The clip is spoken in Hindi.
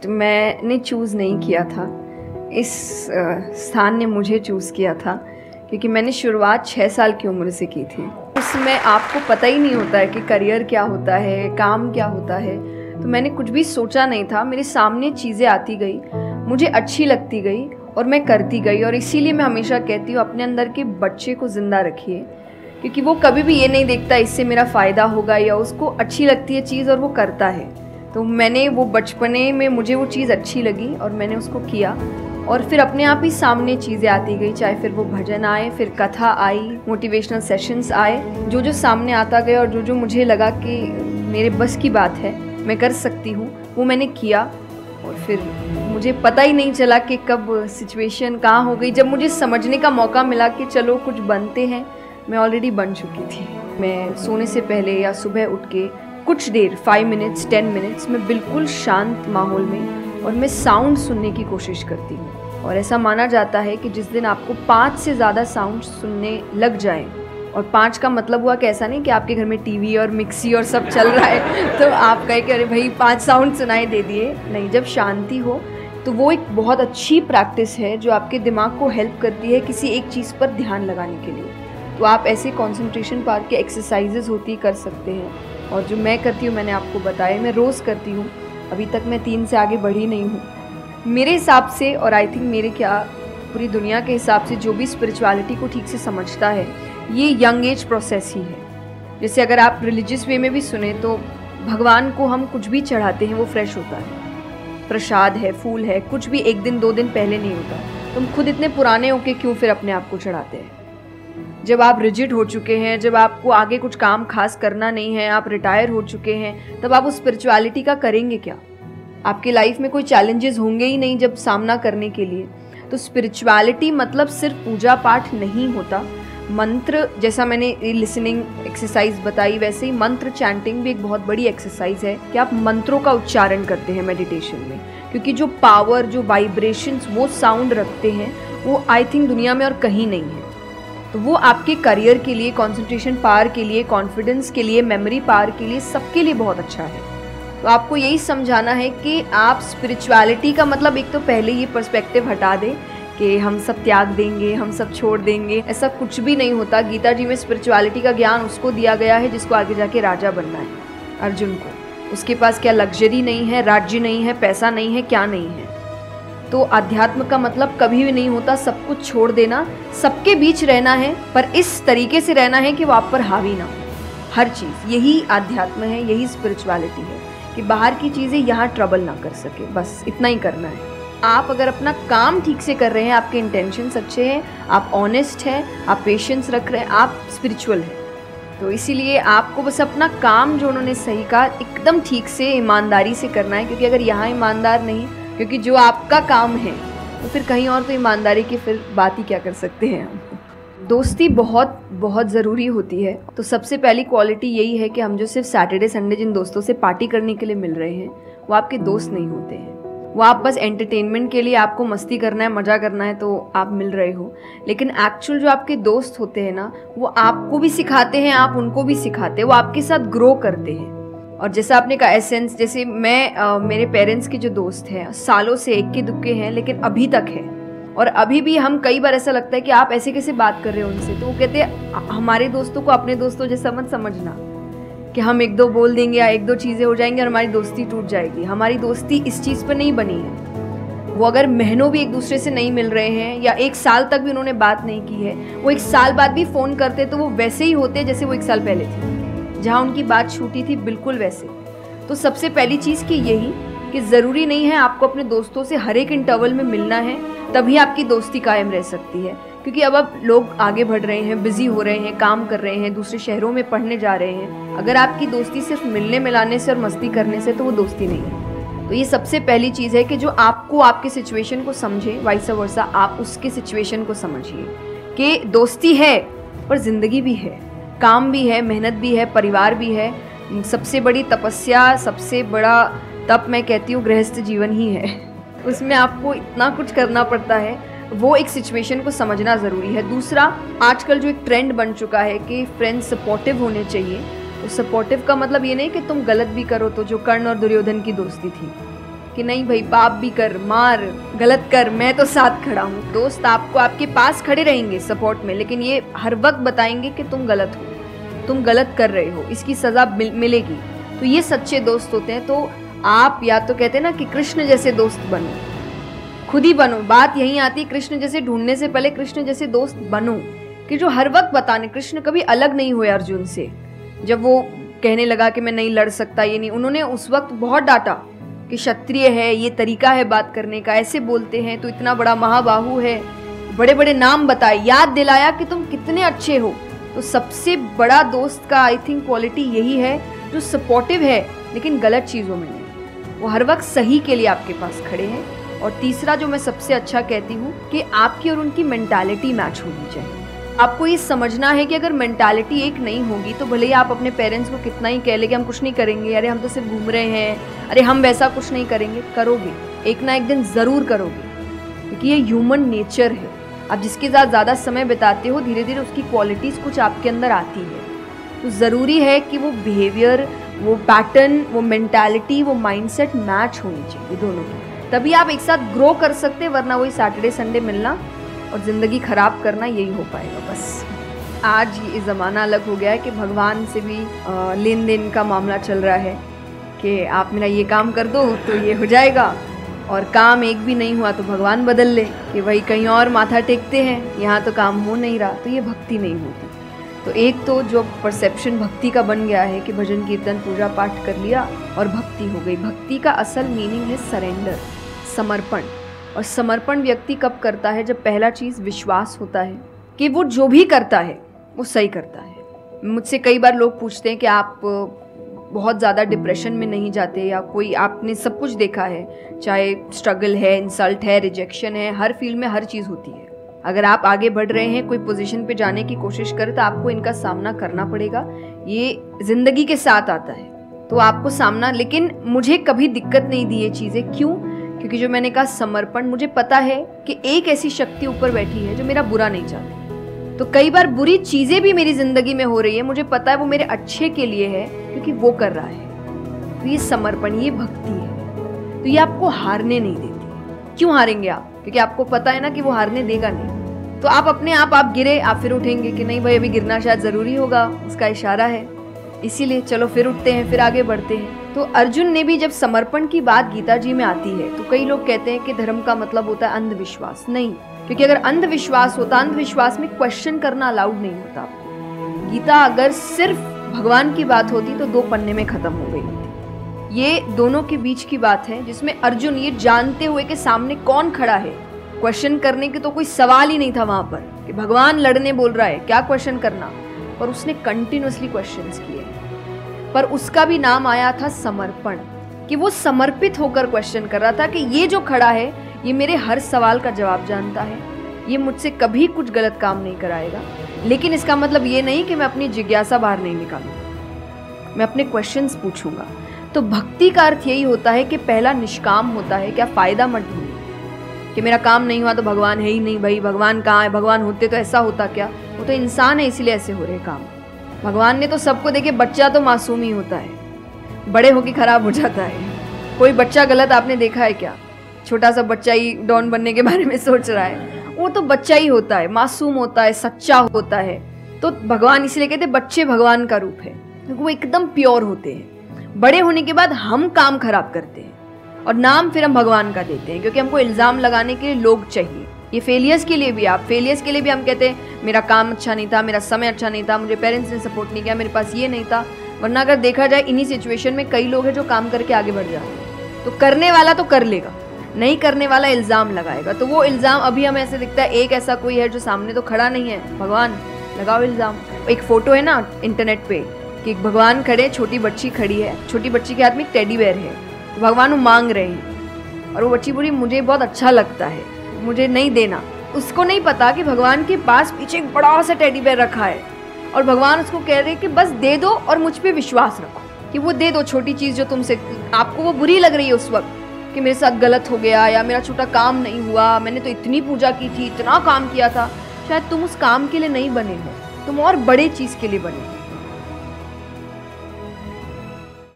मैंने चूज़ नहीं किया था। इस स्थान ने मुझे चूज़ किया था, क्योंकि मैंने शुरुआत छः साल की उम्र से की थी। उसमें आपको पता ही नहीं होता है कि करियर क्या होता है, काम क्या होता है। तो मैंने कुछ भी सोचा नहीं था। मेरे सामने चीज़ें आती गई, मुझे अच्छी लगती गई और मैं करती गई। और इसीलिए मैं हमेशा कहती हूँ, अपने अंदर के बच्चे को ज़िंदा रखिए। क्योंकि वो कभी भी ये नहीं देखता, इससे मेरा फ़ायदा होगा या उसको अच्छी लगती है चीज़ और वो करता है। तो मैंने वो बचपने में मुझे वो चीज़ अच्छी लगी और मैंने उसको किया और फिर अपने आप ही सामने चीज़ें आती गई, चाहे फिर वो भजन आए, फिर कथा आई मोटिवेशनल सेशंस आए, जो जो सामने आता गया और जो जो मुझे लगा कि मेरे बस की बात है, मैं कर सकती हूँ, वो मैंने किया और फिर मुझे पता ही नहीं चला कि कब सिचुएशन कहाँ हो गई। जब मुझे समझने का मौका मिला कि चलो कुछ बनते हैं, मैं ऑलरेडी बन चुकी थी। मैं सोने से पहले या सुबह उठ के कुछ देर फाइव मिनट्स टेन मिनट्स में बिल्कुल शांत माहौल में और मैं साउंड सुनने की कोशिश करती हूँ। और ऐसा माना जाता है कि जिस दिन आपको पाँच से ज़्यादा साउंड सुनने लग जाए, और पाँच का मतलब हुआ कि ऐसा नहीं कि आपके घर में टीवी और मिक्सी और सब चल रहा है तो आप कहे कि अरे भाई, पाँच साउंड सुनाई दे दिए। नहीं, जब शांति हो तो वो एक बहुत अच्छी प्रैक्टिस है जो आपके दिमाग को हेल्प करती है किसी एक चीज़ पर ध्यान लगाने के लिए। तो आप ऐसे कंसंट्रेशन पार्क के एक्सरसाइजेज होती कर सकते हैं। और जो मैं करती हूँ, मैंने आपको बताया, मैं रोज़ करती हूँ। अभी तक मैं तीन से आगे बढ़ी नहीं हूँ। मेरे हिसाब से और आई थिंक मेरे क्या पूरी दुनिया के हिसाब से जो भी स्पिरिचुअलिटी को ठीक से समझता है, ये यंग एज प्रोसेस ही है। जैसे अगर आप रिलीजियस वे में भी सुने तो भगवान को हम कुछ भी चढ़ाते हैं, वो फ्रेश होता है। प्रसाद है, फूल है, कुछ भी एक दिन, दो दिन पहले नहीं होता। तुम खुद इतने पुराने होके क्यों फिर अपने आप को चढ़ाते हैं? जब आप रिजिड हो चुके हैं, जब आपको आगे कुछ काम खास करना नहीं है, आप रिटायर हो चुके हैं, तब आप उस स्पिरिचुअलिटी का करेंगे क्या? आपकी लाइफ में कोई चैलेंजेस होंगे ही नहीं जब सामना करने के लिए। तो स्पिरिचुअलिटी मतलब सिर्फ़ पूजा पाठ नहीं होता। मंत्र, जैसा मैंने लिसनिंग एक्सरसाइज बताई, वैसे ही मंत्र चैंटिंग भी एक बहुत बड़ी एक्सरसाइज है कि आप मंत्रों का उच्चारण करते हैं मेडिटेशन में। क्योंकि जो पावर जो वाइब्रेशंस वो साउंड रखते हैं, वो आई थिंक दुनिया में और कहीं नहीं है। तो वो आपके करियर के लिए कंसंट्रेशन पावर के लिए कॉन्फिडेंस के लिए मेमोरी पावर के लिए सबके लिए बहुत अच्छा है। तो आपको यही समझाना है कि आप स्पिरिचुअलिटी का मतलब एक तो पहले ये पर्सपेक्टिव हटा दें कि हम सब त्याग देंगे, हम सब छोड़ देंगे, ऐसा कुछ भी नहीं होता। गीता जी में स्पिरिचुअलिटी का ज्ञान उसको दिया गया है जिसको आगे जाके राजा बनना है, अर्जुन को। उसके पास क्या लग्जरी नहीं है, राज्य नहीं है, पैसा नहीं है, क्या नहीं है? तो अध्यात्म का मतलब कभी भी नहीं होता, सब कुछ छोड़ देना। सबके बीच रहना है, पर इस तरीके से रहना है कि वो आप पर हावी ना हो। हर चीज़, यही आध्यात्म है, यही स्पिरिचुअलिटी है कि बाहर की चीज़ें यहाँ ट्रबल ना कर सके। बस, इतना ही करना है। आप अगर अपना काम ठीक से कर रहे हैं, आपके इंटेंशन अच्छे हैं, आप ऑनेस्ट हैं, आप पेशेंस रख रहे हैं, आप स्पिरिचुअल हैं। तो इसीलिए आपको बस अपना काम जो उन्होंने सही कहा, एकदम ठीक से, ईमानदारी से करना है, क्योंकि अगर यहाँ ईमानदार नहीं क्योंकि जो आपका काम है तो फिर कहीं और तो ईमानदारी की फिर बात ही क्या कर सकते हैं हम? दोस्ती बहुत बहुत ज़रूरी होती है। तो सबसे पहली क्वालिटी यही है कि हम जो सिर्फ़ सैटरडे संडे जिन दोस्तों से पार्टी करने के लिए मिल रहे हैं, वो आपके दोस्त नहीं होते हैं। वो आप बस एंटरटेनमेंट के लिए आपको मस्ती करना है, मज़ा करना है तो आप मिल रहे हो। लेकिन एक्चुअल जो आपके दोस्त होते हैं ना, वो आपको भी सिखाते हैं, आप उनको भी सिखाते हैं, वो आपके साथ ग्रो करते हैं। और जैसा आपने कहा एसेंस जैसे मैं आ, मेरे पेरेंट्स के जो दोस्त हैं सालों से एक के दुक्के हैं लेकिन अभी तक है। और अभी भी हम कई बार ऐसा लगता है कि आप ऐसे कैसे बात कर रहे हो उनसे? तो वो कहते हैं हमारे दोस्तों को अपने दोस्तों जैसा मत समझना कि हम एक दो बोल देंगे या एक दो चीज़ें हो जाएँगी और हमारी दोस्ती टूट जाएगी। हमारी दोस्ती इस चीज़ पर नहीं बनी है। वो अगर महीनों भी एक दूसरे से नहीं मिल रहे हैं या एक साल तक भी उन्होंने बात नहीं की है वो एक साल बाद भी फ़ोन करते तो वो वैसे ही होते जैसे वो एक साल पहले थे। जहाँ उनकी बात छूटी थी बिल्कुल वैसे। तो सबसे पहली चीज़ की यही कि ज़रूरी नहीं है आपको अपने दोस्तों से हर एक इंटरवल में मिलना है, तभी आपकी दोस्ती कायम रह सकती है। क्योंकि अब अब लोग आगे बढ़ रहे हैं बिज़ी हो रहे हैं, काम कर रहे हैं, दूसरे शहरों में पढ़ने जा रहे हैं। अगर आपकी दोस्ती सिर्फ़ मिलने मिलाने से और मस्ती करने से तो वो दोस्ती नहीं है। तो ये सबसे पहली चीज़ है कि जो आपको आपके सिचुएशन को समझे वाइस वर्षा आप उसके सिचुएशन को समझिए कि दोस्ती है, पर ज़िंदगी भी है। काम भी है, मेहनत भी है, परिवार भी है, सबसे बड़ी तपस्या, सबसे बड़ा तप मैं कहती हूँ गृहस्थ जीवन ही है। उसमें आपको इतना कुछ करना पड़ता है, वो एक सिचुएशन को समझना ज़रूरी है। दूसरा, आजकल जो एक ट्रेंड बन चुका है कि फ्रेंड्स सपोर्टिव होने चाहिए तो सपोर्टिव का मतलब ये नहीं कि तुम गलत भी करो तो जो कर्ण और दुर्योधन की दोस्ती थी। कि नहीं भाई पाप भी कर मार गलत कर मैं तो साथ खड़ा हूँ। दोस्त आपको आपके पास खड़े रहेंगे सपोर्ट में लेकिन ये हर वक्त बताएँगे कि तुम गलत हो। तुम गलत कर रहे हो इसकी सजा मिल, मिलेगी। तो ये सच्चे दोस्त होते हैं तो आप या तो कहते हैं ना कि कृष्ण जैसे दोस्त बनो। खुद ही बनो। बात यही आती है कृष्ण जैसे ढूँढने से पहले कृष्ण जैसे दोस्त बनो। कि जो हर वक्त बताने कृष्ण कभी अलग नहीं हुए अर्जुन से। जब वो कहने लगा कि मैं नहीं लड़ सकता ये नहीं उन्होंने उस वक्त बहुत डांटा। कि क्षत्रिय है, ये तरीका है बात करने का। ऐसे बोलते हैं तो इतना बड़ा महाबाहु है। बड़े बड़े नाम बताए। याद दिलाया कि तुम कितने अच्छे हो। तो सबसे बड़ा दोस्त का आई थिंक क्वालिटी यही है, जो सपोर्टिव है, लेकिन गलत चीज़ों में नहीं। वो हर वक्त सही के लिए आपके पास खड़े हैं। और तीसरा, जो मैं सबसे अच्छा कहती हूँ, कि आपकी और उनकी मेंटालिटी मैच होनी चाहिए। आपको ये समझना है कि अगर मेंटालिटी एक नहीं होगी तो भले ही आप अपने पेरेंट्स को कितना ही कह ले कि हम कुछ नहीं करेंगे, अरे हम तो सिर्फ़ घूम रहे हैं, अरे हम वैसा कुछ नहीं करेंगे, करोगे, एक ना एक दिन ज़रूर करोगे। क्योंकि ये ह्यूमन नेचर है। आप जिसके साथ ज़्यादा समय बिताते हो धीरे धीरे उसकी क्वालिटीज़ कुछ आपके अंदर आती है। तो ज़रूरी है कि वो बिहेवियर वो पैटर्न वो मैंटेलिटी वो माइंडसेट मैच होनी चाहिए दोनों की तभी आप एक साथ ग्रो कर सकते वरना वही सैटरडे संडे मिलना और ज़िंदगी ख़राब करना यही हो पाएगा, बस। आज ये ज़माना अलग हो गया है कि भगवान से भी लेन देन का मामला चल रहा है कि आप मेरा ये काम कर दो तो ये हो जाएगा और काम एक भी नहीं हुआ तो भगवान बदल ले कि वही कहीं और माथा टेकते हैं, यहाँ तो काम हो नहीं रहा तो ये भक्ति नहीं होती। तो एक तो जो परसेप्शन भक्ति का बन गया है कि भजन, कीर्तन, पूजा पाठ कर लिया और भक्ति हो गई। भक्ति का असल मीनिंग है सरेंडर समर्पण। और समर्पण व्यक्ति कब करता है? जब पहला चीज़ विश्वास होता है कि वो जो भी करता है, वो सही करता है। मुझसे कई बार लोग पूछते हैं कि आप बहुत ज़्यादा डिप्रेशन में नहीं जाते या कोई आपने सब कुछ देखा है, चाहे स्ट्रगल है इंसल्ट है रिजेक्शन है, हर फ़ील्ड में हर चीज़ होती है। अगर आप आगे बढ़ रहे हैं, कोई पोजीशन पे जाने की कोशिश करें तो आपको इनका सामना करना पड़ेगा। ये ज़िंदगी के साथ आता है। तो आपको सामना, लेकिन मुझे कभी दिक्कत नहीं दी ये चीज़ें। क्यों? क्योंकि जो मैंने कहा समर्पण, मुझे पता है कि एक ऐसी शक्ति ऊपर बैठी है जो मेरा बुरा नहीं चाहती। तो कई बार बुरी चीज़ें भी मेरी ज़िंदगी में हो रही है, मुझे पता है वो मेरे अच्छे के लिए है, क्योंकि वो कर रहा है। तो ये समर्पण, ये भक्ति है। तो ये आपको हारने नहीं देती। क्यों हारेंगे आप? क्योंकि आपको पता है ना कि वो हारने देगा नहीं। तो आप अपने आप आप गिरे, आप फिर उठेंगे कि नहीं भाई, अभी गिरना शायद ज़रूरी होगा, उसका इशारा है। इसीलिए चलो फिर उठते हैं, फिर आगे बढ़ते हैं। तो अर्जुन ने भी जब समर्पण की बात गीता जी में आती है तो कई लोग कहते हैं कि धर्म का मतलब होता है अंधविश्वास। नहीं, क्योंकि अगर अंधविश्वास होता, अंधविश्वास में क्वेश्चन करना अलाउड नहीं होता। गीता अगर सिर्फ़ भगवान की बात होती तो दो पन्ने में खत्म हो गई ये दोनों के बीच की बात है, जिसमें अर्जुन ये जानते हुए कि सामने कौन खड़ा है। क्वेश्चन करने के तो कोई सवाल ही नहीं था वहाँ पर, कि भगवान लड़ने बोल रहा है, क्या क्वेश्चन करना? पर उसने कंटिन्यूसली क्वेश्चंस किए। पर उसका भी नाम आया था समर्पण। कि वो समर्पित होकर क्वेश्चन कर रहा था कि ये जो खड़ा है, ये मेरे हर सवाल का जवाब जानता है। ये मुझसे कभी कुछ गलत काम नहीं कराएगा। लेकिन इसका मतलब ये नहीं कि मैं अपनी जिज्ञासा बाहर नहीं निकालूँगा। मैं अपने क्वेश्चंस पूछूँगा। तो भक्ति का अर्थ यही होता है कि पहला निष्काम होता है, क्या फ़ायदा मत ढूंढो कि मेरा काम नहीं हुआ तो भगवान है ही नहीं, भाई, भगवान कहाँ है? भगवान होते तो ऐसा होता क्या? वो तो इंसान है, इसलिए ऐसे हो रहे काम। भगवान ने तो सबको देखे बच्चा तो मासूम ही होता है। बड़े होके खराब हो जाता है। कोई बच्चा गलत आपने देखा है क्या? छोटा सा बच्चा ही डॉन बनने के बारे में सोच रहा है। वो तो बच्चा ही होता है, मासूम होता है, सच्चा होता है। तो भगवान इसलिए कहते बच्चे भगवान का रूप है। क्योंकि वो एकदम प्योर होते हैं। बड़े होने के बाद हम काम खराब करते हैं। और नाम फिर हम भगवान का देते हैं, क्योंकि हमको इल्ज़ाम लगाने के लिए लोग चाहिए। ये फेलियर्स के लिए भी आप फेलियर्स के लिए भी हम कहते हैं, मेरा काम अच्छा नहीं था, मेरा समय अच्छा नहीं था, मुझे पेरेंट्स ने सपोर्ट नहीं किया, मेरे पास ये नहीं था। वरना अगर देखा जाए, इन्हीं सिचुएशन में कई लोग हैं जो काम करके आगे बढ़ जाते हैं। तो करने वाला तो कर लेगा, नहीं करने वाला इल्ज़ाम लगाएगा। तो वो इल्ज़ाम अभी हमें ऐसे दिखता है, एक ऐसा कोई है जो सामने तो खड़ा नहीं है। भगवान, लगाओ इल्ज़ाम। एक फ़ोटो है ना इंटरनेट पे, कि भगवान खड़े, छोटी बच्ची खड़ी है। छोटी बच्ची के हाथ में टेडी बेयर है। तो भगवान वो मांग रहे हैं। और वो बच्ची बोली, मुझे बहुत अच्छा लगता है। मुझे नहीं देना। उसको नहीं पता कि भगवान के पास पीछे एक बड़ा सा टेडी बेयर रखा है। और भगवान उसको कह रहे कि बस दे दो और मुझ पर विश्वास रखो कि वो दे दो छोटी चीज़ जो तुमसे आपको वो बुरी लग रही है उस वक्त कि मेरे साथ गलत हो गया या मेरा छोटा काम नहीं हुआ। मैंने तो इतनी पूजा की थी, इतना काम किया था। शायद तुम उस काम के लिए नहीं बने हो। तुम और बड़े चीज़ के लिए बने हो।